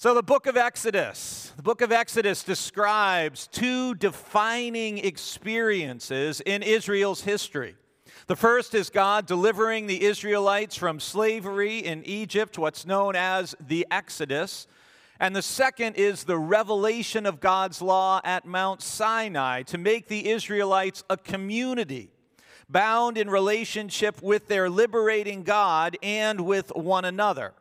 So, the book of Exodus, the book of Exodus describes two defining experiences in Israel's history. The first is God delivering the Israelites from slavery in Egypt, what's known as the Exodus. And the second is the revelation of God's law at Mount Sinai to make the Israelites a community bound in relationship with their liberating God and with one another.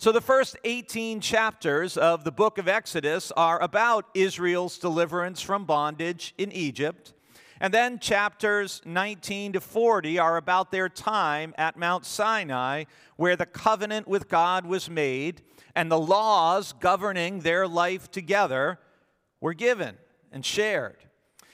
So, the first 18 chapters of the book of Exodus are about Israel's deliverance from bondage in Egypt. And then chapters 19 to 40 are about their time at Mount Sinai, where the covenant with God was made and the laws governing their life together were given and shared.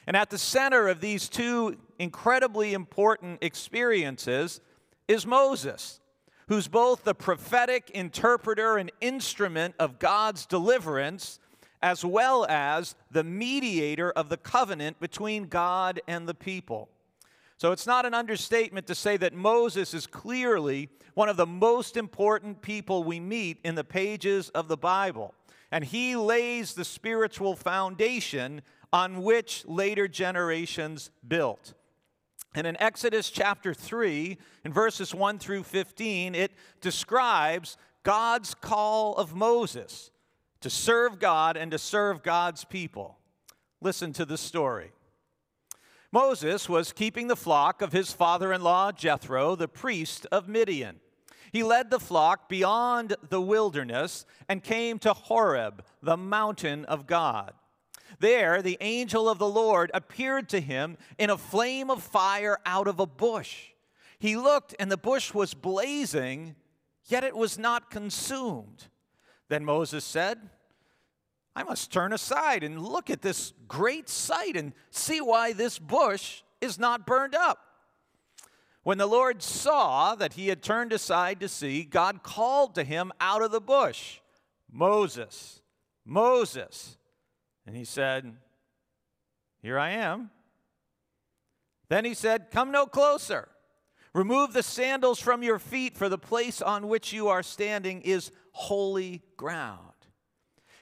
And at the center of these two incredibly important experiences is Moses who's both the prophetic interpreter and instrument of God's deliverance, as well as the mediator of the covenant between God and the people. So it's not an understatement to say that Moses is clearly one of the most important people we meet in the pages of the Bible. And he lays the spiritual foundation on which later generations built. And in Exodus chapter 3, in verses 1 through 15, it describes God's call of Moses to serve God and to serve God's people. Listen to the story. Moses was keeping the flock of his father in law Jethro, the priest of Midian. He led the flock beyond the wilderness and came to Horeb, the mountain of God. There, the angel of the Lord appeared to him in a flame of fire out of a bush. He looked, and the bush was blazing, yet it was not consumed. Then Moses said, I must turn aside and look at this great sight and see why this bush is not burned up. When the Lord saw that he had turned aside to see, God called to him out of the bush, Moses, Moses. And he said, Here I am. Then he said, Come no closer. Remove the sandals from your feet, for the place on which you are standing is holy ground.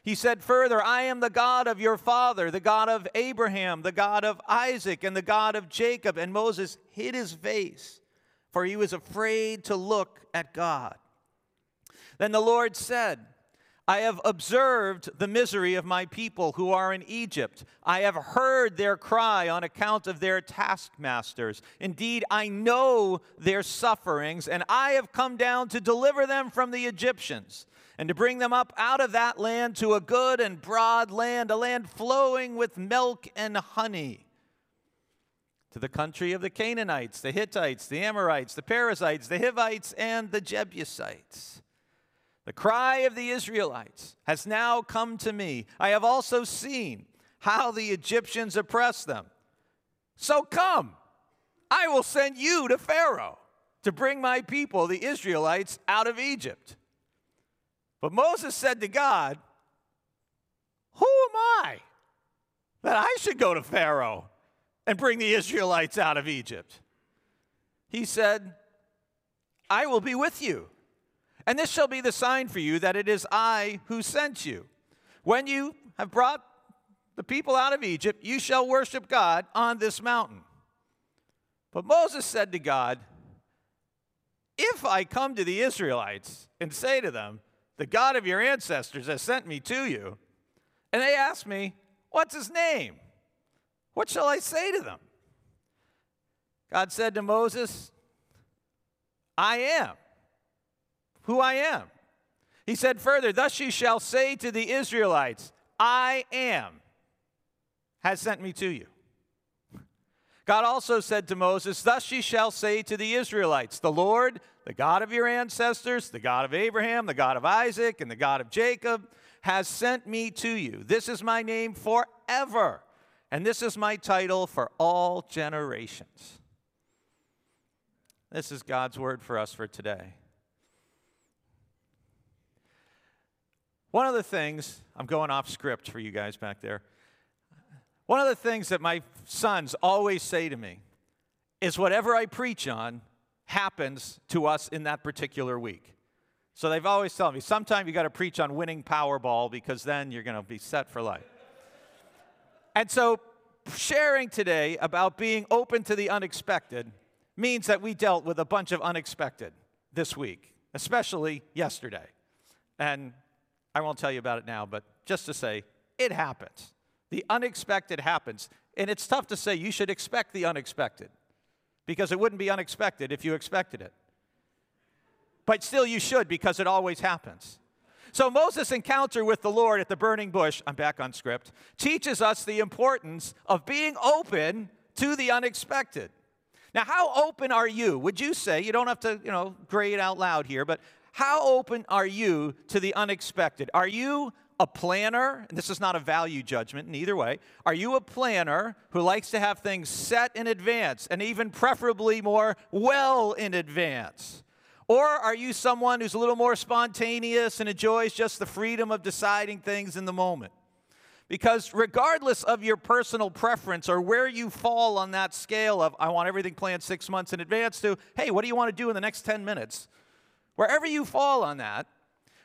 He said further, I am the God of your father, the God of Abraham, the God of Isaac, and the God of Jacob. And Moses hid his face, for he was afraid to look at God. Then the Lord said, I have observed the misery of my people who are in Egypt. I have heard their cry on account of their taskmasters. Indeed, I know their sufferings, and I have come down to deliver them from the Egyptians and to bring them up out of that land to a good and broad land, a land flowing with milk and honey. To the country of the Canaanites, the Hittites, the Amorites, the Perizzites, the Hivites, and the Jebusites. The cry of the Israelites has now come to me. I have also seen how the Egyptians oppress them. So come, I will send you to Pharaoh to bring my people, the Israelites, out of Egypt. But Moses said to God, Who am I that I should go to Pharaoh and bring the Israelites out of Egypt? He said, I will be with you and this shall be the sign for you that it is I who sent you. When you have brought the people out of Egypt, you shall worship God on this mountain. But Moses said to God, If I come to the Israelites and say to them, The God of your ancestors has sent me to you, and they ask me, What's his name? What shall I say to them? God said to Moses, I am who I am. He said further, Thus you shall say to the Israelites, I am, has sent me to you. God also said to Moses, Thus ye shall say to the Israelites, The Lord, the God of your ancestors, the God of Abraham, the God of Isaac, and the God of Jacob, has sent me to you. This is my name forever, and this is my title for all generations. This is God's word for us for today. One of the things, I'm going off script for you guys back there. One of the things that my sons always say to me is whatever I preach on happens to us in that particular week. So they've always told me, sometime you got to preach on winning Powerball because then you're going to be set for life. And so sharing today about being open to the unexpected means that we dealt with a bunch of unexpected this week, especially yesterday. And I won't tell you about it now, but just to say, it happens. The unexpected happens. And it's tough to say you should expect the unexpected because it wouldn't be unexpected if you expected it. But still, you should because it always happens. So, Moses' encounter with the Lord at the burning bush, I'm back on script, teaches us the importance of being open to the unexpected. Now, how open are you? Would you say, you don't have to, you know, grade out loud here, but how open are you to the unexpected? Are you a planner? And this is not a value judgment in either way. Are you a planner who likes to have things set in advance and even preferably more well in advance? Or are you someone who's a little more spontaneous and enjoys just the freedom of deciding things in the moment? Because regardless of your personal preference or where you fall on that scale of, I want everything planned six months in advance, to, hey, what do you want to do in the next 10 minutes? Wherever you fall on that,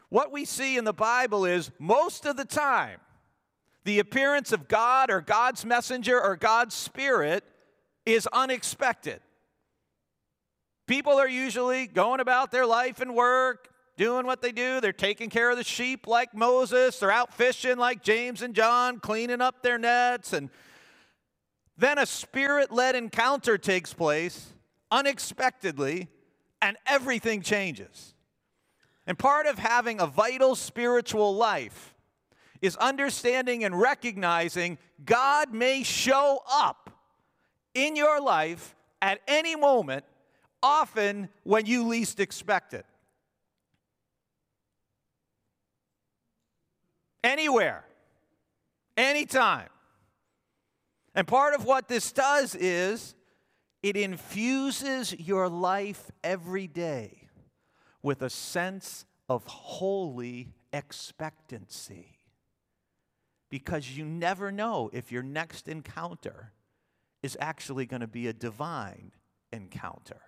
what we see in the Bible is most of the time, the appearance of God or God's messenger or God's spirit is unexpected. People are usually going about their life and work, doing what they do. They're taking care of the sheep like Moses. They're out fishing like James and John, cleaning up their nets. And then a spirit led encounter takes place unexpectedly, and everything changes. And part of having a vital spiritual life is understanding and recognizing God may show up in your life at any moment, often when you least expect it. anywhere, anytime. And part of what this does is it infuses your life every day with a sense of holy expectancy. Because you never know if your next encounter is actually going to be a divine encounter.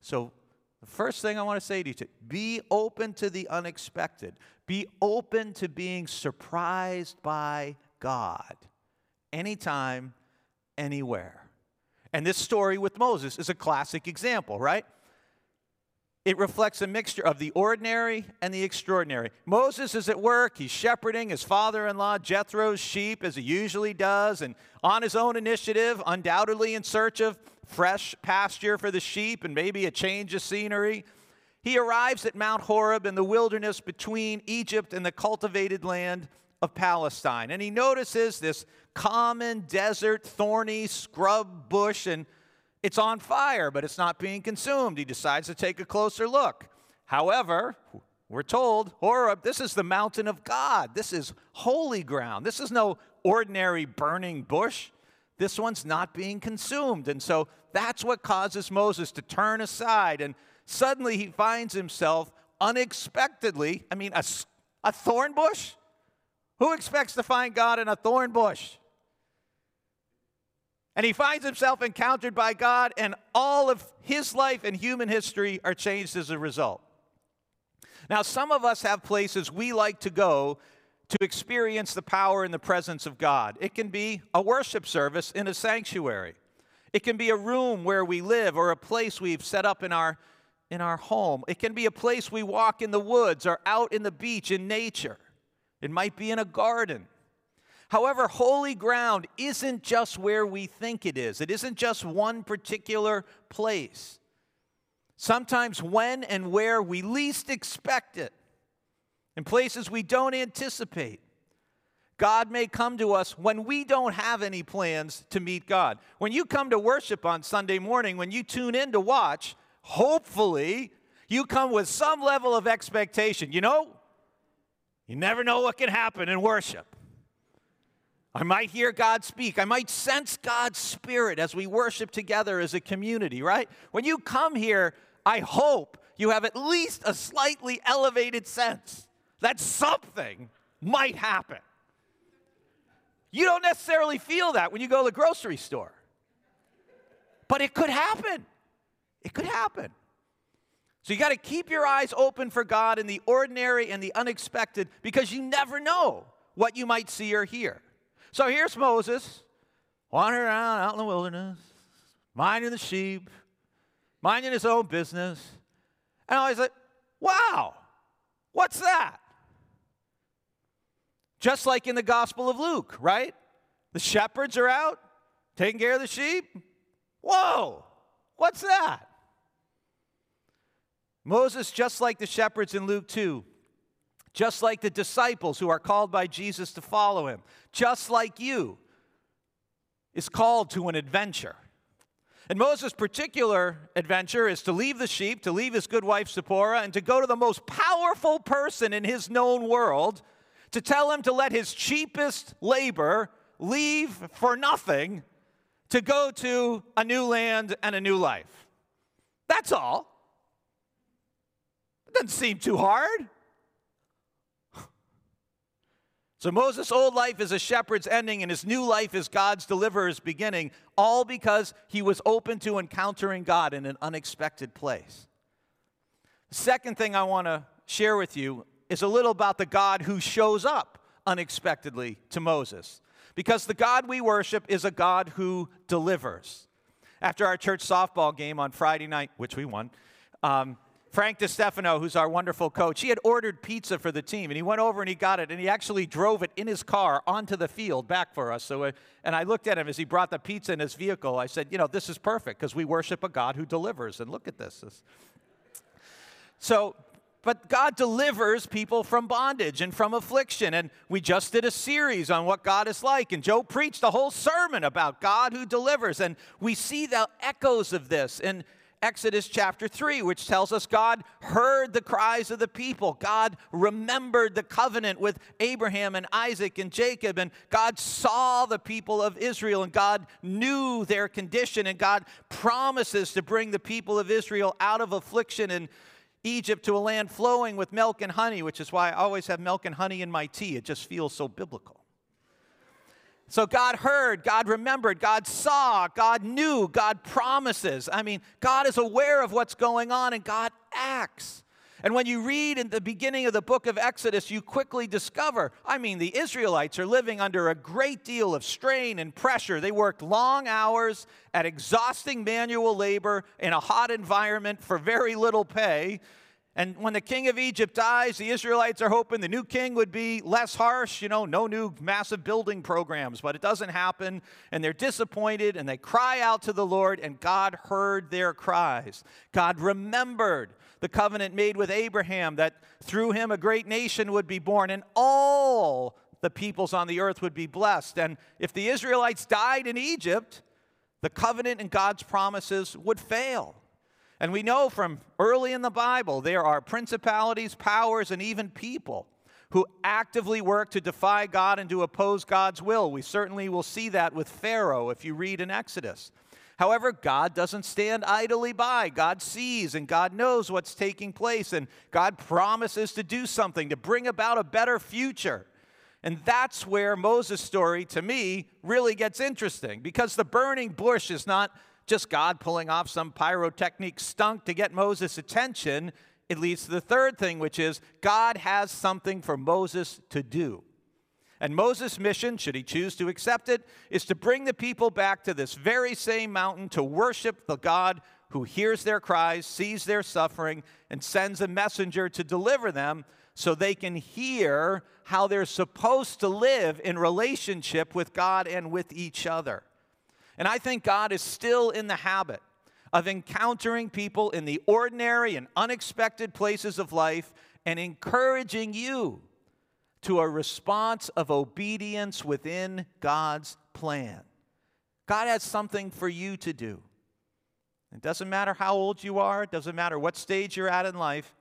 So the first thing I want to say to you is be open to the unexpected. Be open to being surprised by God anytime, anywhere. And this story with Moses is a classic example, right? It reflects a mixture of the ordinary and the extraordinary. Moses is at work. He's shepherding his father in law Jethro's sheep, as he usually does, and on his own initiative, undoubtedly in search of fresh pasture for the sheep and maybe a change of scenery. He arrives at Mount Horeb in the wilderness between Egypt and the cultivated land of Palestine. And he notices this common desert, thorny scrub bush, and it's on fire, but it's not being consumed. He decides to take a closer look. However, we're told, Horeb, this is the mountain of God. This is holy ground. This is no ordinary burning bush this one's not being consumed. And so that's what causes Moses to turn aside. And suddenly he finds himself unexpectedly, I mean, a, a thorn bush? Who expects to find God in a thorn bush? And he finds himself encountered by God, and all of his life and human history are changed as a result. Now, some of us have places we like to go to experience the power and the presence of God. It can be a worship service in a sanctuary. It can be a room where we live or a place we've set up in our in our home. It can be a place we walk in the woods or out in the beach in nature. It might be in a garden. However, holy ground isn't just where we think it is. It isn't just one particular place. Sometimes when and where we least expect it in places we don't anticipate. God may come to us when we don't have any plans to meet God. When you come to worship on Sunday morning, when you tune in to watch, hopefully you come with some level of expectation. You know, you never know what can happen in worship. I might hear God speak. I might sense God's spirit as we worship together as a community, right? When you come here, I hope you have at least a slightly elevated sense that something might happen. You don't necessarily feel that when you go to the grocery store, but it could happen. It could happen. So you got to keep your eyes open for God in the ordinary and the unexpected because you never know what you might see or hear. So here's Moses wandering around out in the wilderness, minding the sheep, minding his own business. And I was like, wow, what's that? Just like in the Gospel of Luke, right? The shepherds are out taking care of the sheep. Whoa, what's that? Moses, just like the shepherds in Luke 2, just like the disciples who are called by Jesus to follow him, just like you, is called to an adventure. And Moses' particular adventure is to leave the sheep, to leave his good wife Zipporah, and to go to the most powerful person in his known world to tell him to let his cheapest labor leave for nothing to go to a new land and a new life. That's all. Doesn't seem too hard. So Moses' old life is a shepherd's ending, and his new life is God's deliverer's beginning, all because he was open to encountering God in an unexpected place. The second thing I want to share with you is a little about the God who shows up unexpectedly to Moses. Because the God we worship is a God who delivers. After our church softball game on Friday night, which we won, um, Frank DiStefano, who's our wonderful coach, he had ordered pizza for the team, and he went over and he got it, and he actually drove it in his car onto the field back for us. So, uh, and I looked at him as he brought the pizza in his vehicle. I said, you know, this is perfect because we worship a God who delivers. And look at this. this. So, but God delivers people from bondage and from affliction. And we just did a series on what God is like. And Joe preached a whole sermon about God who delivers. And we see the echoes of this. And Exodus chapter 3, which tells us God heard the cries of the people. God remembered the covenant with Abraham and Isaac and Jacob. And God saw the people of Israel and God knew their condition. And God promises to bring the people of Israel out of affliction in Egypt to a land flowing with milk and honey, which is why I always have milk and honey in my tea. It just feels so biblical. So God heard, God remembered, God saw, God knew, God promises. I mean, God is aware of what's going on and God acts. And when you read in the beginning of the book of Exodus, you quickly discover I mean, the Israelites are living under a great deal of strain and pressure. They worked long hours at exhausting manual labor in a hot environment for very little pay. And when the king of Egypt dies, the Israelites are hoping the new king would be less harsh, you know, no new massive building programs, but it doesn't happen. And they're disappointed and they cry out to the Lord, and God heard their cries. God remembered the covenant made with Abraham that through him a great nation would be born, and all the peoples on the earth would be blessed. And if the Israelites died in Egypt, the covenant and God's promises would fail. And we know from early in the Bible there are principalities, powers, and even people who actively work to defy God and to oppose God's will. We certainly will see that with Pharaoh if you read in Exodus. However, God doesn't stand idly by. God sees and God knows what's taking place, and God promises to do something to bring about a better future. And that's where Moses' story, to me, really gets interesting because the burning bush is not just God pulling off some pyrotechnic stunk to get Moses' attention. It leads to the third thing, which is God has something for Moses to do. And Moses' mission, should he choose to accept it, is to bring the people back to this very same mountain to worship the God who hears their cries, sees their suffering, and sends a messenger to deliver them so they can hear how they're supposed to live in relationship with God and with each other. And I think God is still in the habit of encountering people in the ordinary and unexpected places of life and encouraging you to a response of obedience within God's plan. God has something for you to do. It doesn't matter how old you are, it doesn't matter what stage you're at in life.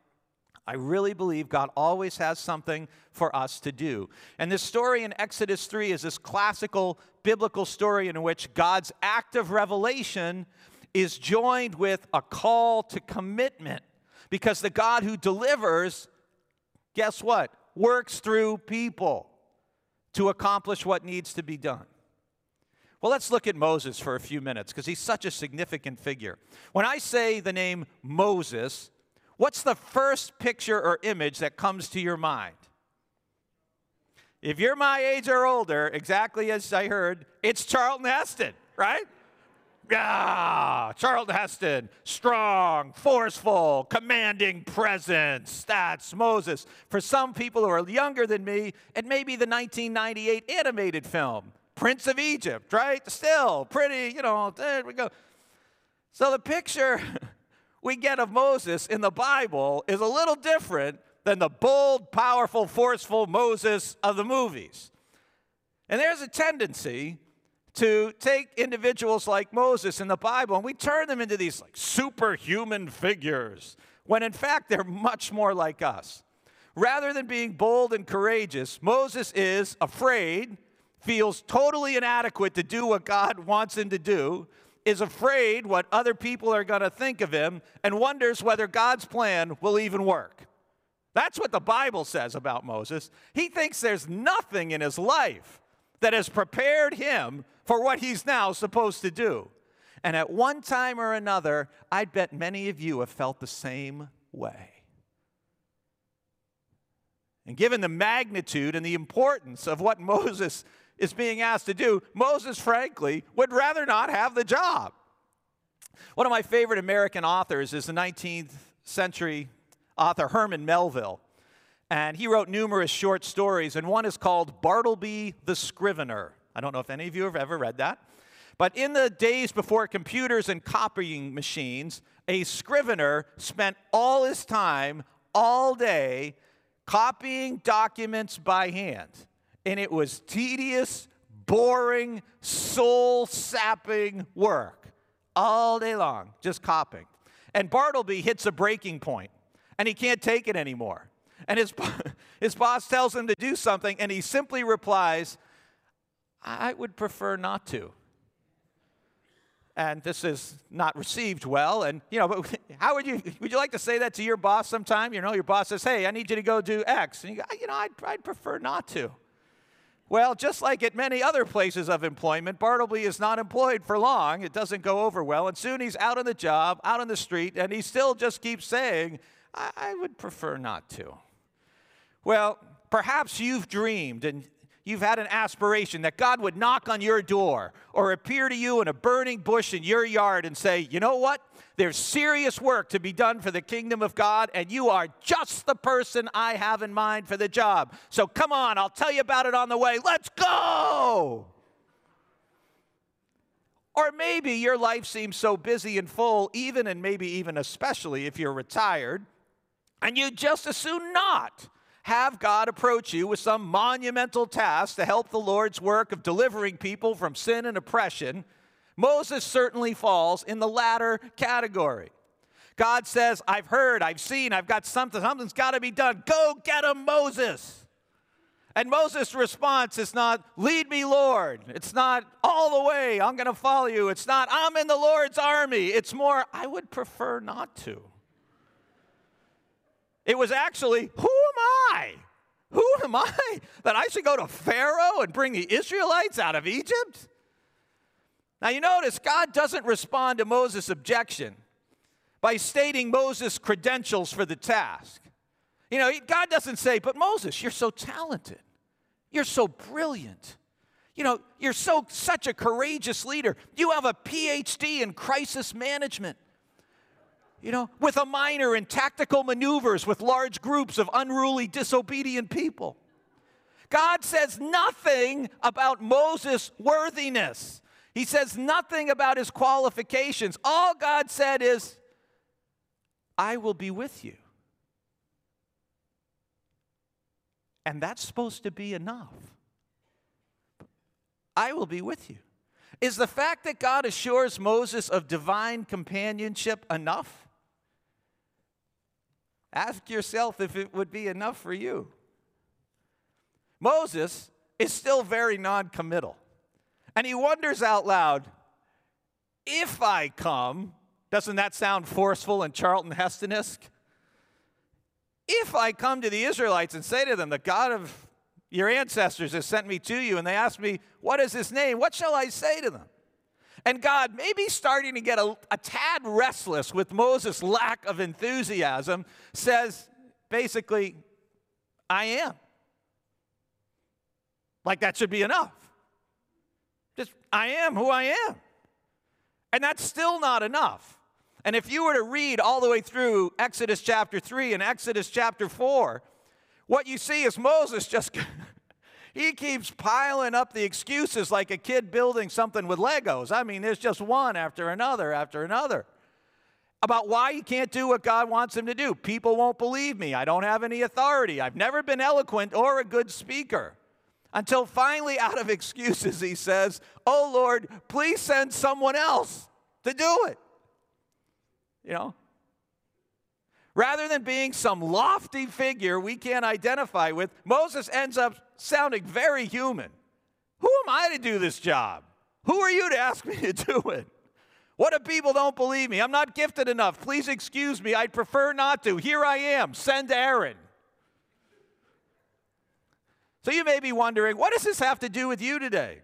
I really believe God always has something for us to do. And this story in Exodus 3 is this classical biblical story in which God's act of revelation is joined with a call to commitment. Because the God who delivers, guess what? Works through people to accomplish what needs to be done. Well, let's look at Moses for a few minutes because he's such a significant figure. When I say the name Moses, what's the first picture or image that comes to your mind? If you're my age or older, exactly as I heard, it's Charlton Heston, right? Yeah, Charlton Heston, strong, forceful, commanding presence. That's Moses. For some people who are younger than me, it may be the 1998 animated film, Prince of Egypt, right? Still pretty, you know, there we go. So the picture we get of Moses in the Bible is a little different than the bold, powerful, forceful Moses of the movies. And there's a tendency to take individuals like Moses in the Bible and we turn them into these like superhuman figures when in fact they're much more like us. Rather than being bold and courageous, Moses is afraid, feels totally inadequate to do what God wants him to do, is afraid what other people are going to think of him, and wonders whether God's plan will even work. That's what the Bible says about Moses. He thinks there's nothing in his life that has prepared him for what he's now supposed to do. And at one time or another, I'd bet many of you have felt the same way. And given the magnitude and the importance of what Moses is being asked to do, Moses, frankly, would rather not have the job. One of my favorite American authors is the 19th century author Herman Melville. And he wrote numerous short stories, and one is called Bartleby the Scrivener. I don't know if any of you have ever read that. But in the days before computers and copying machines, a scrivener spent all his time, all day, copying documents by hand. And it was tedious, boring, soul sapping work all day long, just copying. And Bartleby hits a breaking point, and he can't take it anymore. And his, his boss tells him to do something, and he simply replies, I would prefer not to. And this is not received well. And, you know, how would you, would you like to say that to your boss sometime? You know, your boss says, hey, I need you to go do X. And you go, you know, I'd, I'd prefer not to. Well, just like at many other places of employment, Bartleby is not employed for long. It doesn't go over well. And soon he's out on the job, out on the street, and he still just keeps saying, I, I would prefer not to. Well, perhaps you've dreamed and you've had an aspiration that God would knock on your door or appear to you in a burning bush in your yard and say, you know what? There's serious work to be done for the kingdom of God, and you are just the person I have in mind for the job. So come on, I'll tell you about it on the way. Let's go! Or maybe your life seems so busy and full, even and maybe even especially if you're retired, and you just as soon not have God approach you with some monumental task to help the Lord's work of delivering people from sin and oppression, Moses certainly falls in the latter category. God says, I've heard, I've seen, I've got something, something's got to be done. Go get him, Moses. And Moses' response is not, Lead me, Lord. It's not, All the way, I'm going to follow you. It's not, I'm in the Lord's army. It's more, I would prefer not to. It was actually, Who I? Who am I that I should go to Pharaoh and bring the Israelites out of Egypt? Now you notice God doesn't respond to Moses' objection by stating Moses' credentials for the task. You know, God doesn't say, But Moses, you're so talented. You're so brilliant. You know, you're so such a courageous leader. You have a PhD in crisis management you know, with a minor in tactical maneuvers with large groups of unruly, disobedient people. God says nothing about Moses' worthiness. He says nothing about his qualifications. All God said is, I will be with you. And that's supposed to be enough. I will be with you. Is the fact that God assures Moses of divine companionship enough? Ask yourself if it would be enough for you. Moses is still very non committal. And he wonders out loud if I come, doesn't that sound forceful and Charlton Heston esque? If I come to the Israelites and say to them, The God of your ancestors has sent me to you, and they ask me, What is his name? What shall I say to them? And God, maybe starting to get a, a tad restless with Moses' lack of enthusiasm, says basically, I am. Like that should be enough. Just, I am who I am. And that's still not enough. And if you were to read all the way through Exodus chapter 3 and Exodus chapter 4, what you see is Moses just, he keeps piling up the excuses like a kid building something with Legos. I mean, there's just one after another after another about why he can't do what God wants him to do. People won't believe me. I don't have any authority. I've never been eloquent or a good speaker. Until finally, out of excuses, he says, Oh Lord, please send someone else to do it. You know? Rather than being some lofty figure we can't identify with, Moses ends up sounding very human. Who am I to do this job? Who are you to ask me to do it? What if people don't believe me? I'm not gifted enough. Please excuse me. I'd prefer not to. Here I am. Send Aaron. So you may be wondering, what does this have to do with you today?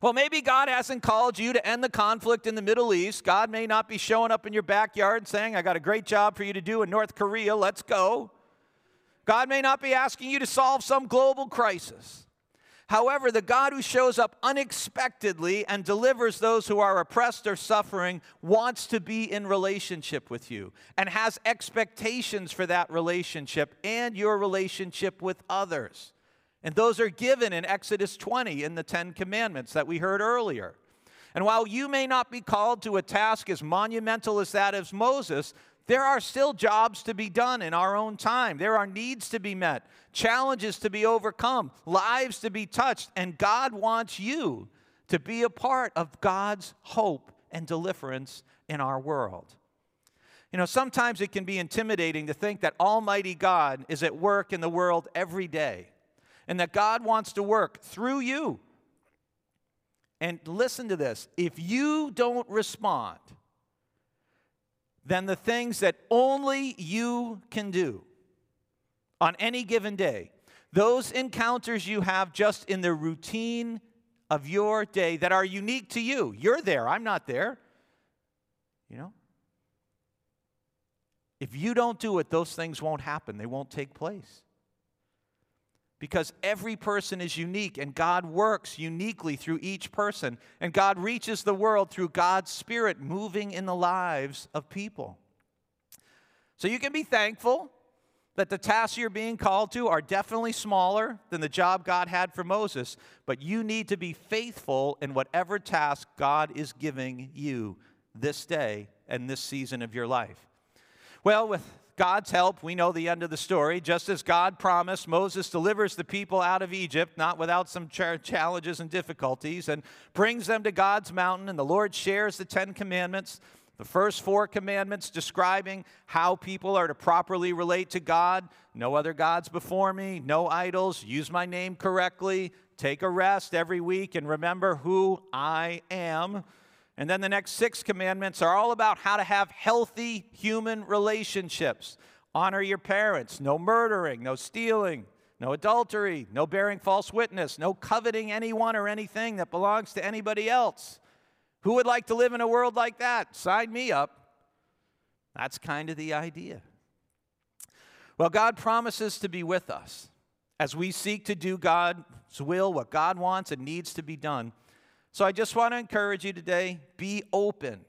Well, maybe God hasn't called you to end the conflict in the Middle East. God may not be showing up in your backyard saying, I got a great job for you to do in North Korea, let's go. God may not be asking you to solve some global crisis. However, the God who shows up unexpectedly and delivers those who are oppressed or suffering wants to be in relationship with you and has expectations for that relationship and your relationship with others. And those are given in Exodus 20 in the Ten Commandments that we heard earlier. And while you may not be called to a task as monumental as that of Moses, there are still jobs to be done in our own time. There are needs to be met, challenges to be overcome, lives to be touched, and God wants you to be a part of God's hope and deliverance in our world. You know, sometimes it can be intimidating to think that Almighty God is at work in the world every day and that God wants to work through you. And listen to this if you don't respond, then the things that only you can do on any given day, those encounters you have just in the routine of your day that are unique to you, you're there, I'm not there. You know? If you don't do it, those things won't happen, they won't take place because every person is unique and God works uniquely through each person. And God reaches the world through God's Spirit moving in the lives of people. So you can be thankful that the tasks you're being called to are definitely smaller than the job God had for Moses, but you need to be faithful in whatever task God is giving you this day and this season of your life. Well, with God's help, we know the end of the story. Just as God promised, Moses delivers the people out of Egypt, not without some challenges and difficulties, and brings them to God's mountain, and the Lord shares the Ten Commandments. The first four commandments describing how people are to properly relate to God no other gods before me, no idols, use my name correctly, take a rest every week, and remember who I am. And then the next six commandments are all about how to have healthy human relationships. Honor your parents, no murdering, no stealing, no adultery, no bearing false witness, no coveting anyone or anything that belongs to anybody else. Who would like to live in a world like that? Sign me up. That's kind of the idea. Well, God promises to be with us as we seek to do God's will, what God wants and needs to be done. So I just want to encourage you today be open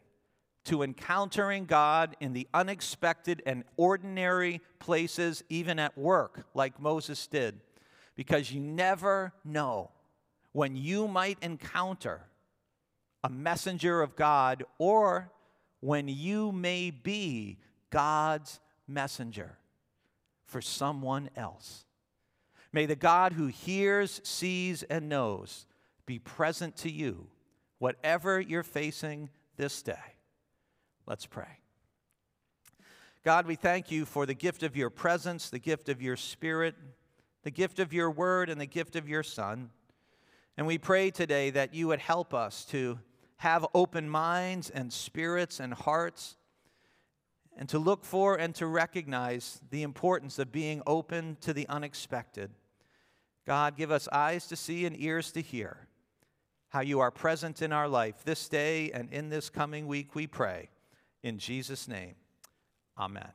to encountering God in the unexpected and ordinary places, even at work, like Moses did, because you never know when you might encounter a messenger of God or when you may be God's messenger for someone else. May the God who hears, sees, and knows be present to you, whatever you're facing this day. Let's pray. God, we thank you for the gift of your presence, the gift of your spirit, the gift of your word, and the gift of your son. And we pray today that you would help us to have open minds and spirits and hearts, and to look for and to recognize the importance of being open to the unexpected. God, give us eyes to see and ears to hear how you are present in our life this day and in this coming week, we pray. In Jesus' name, amen.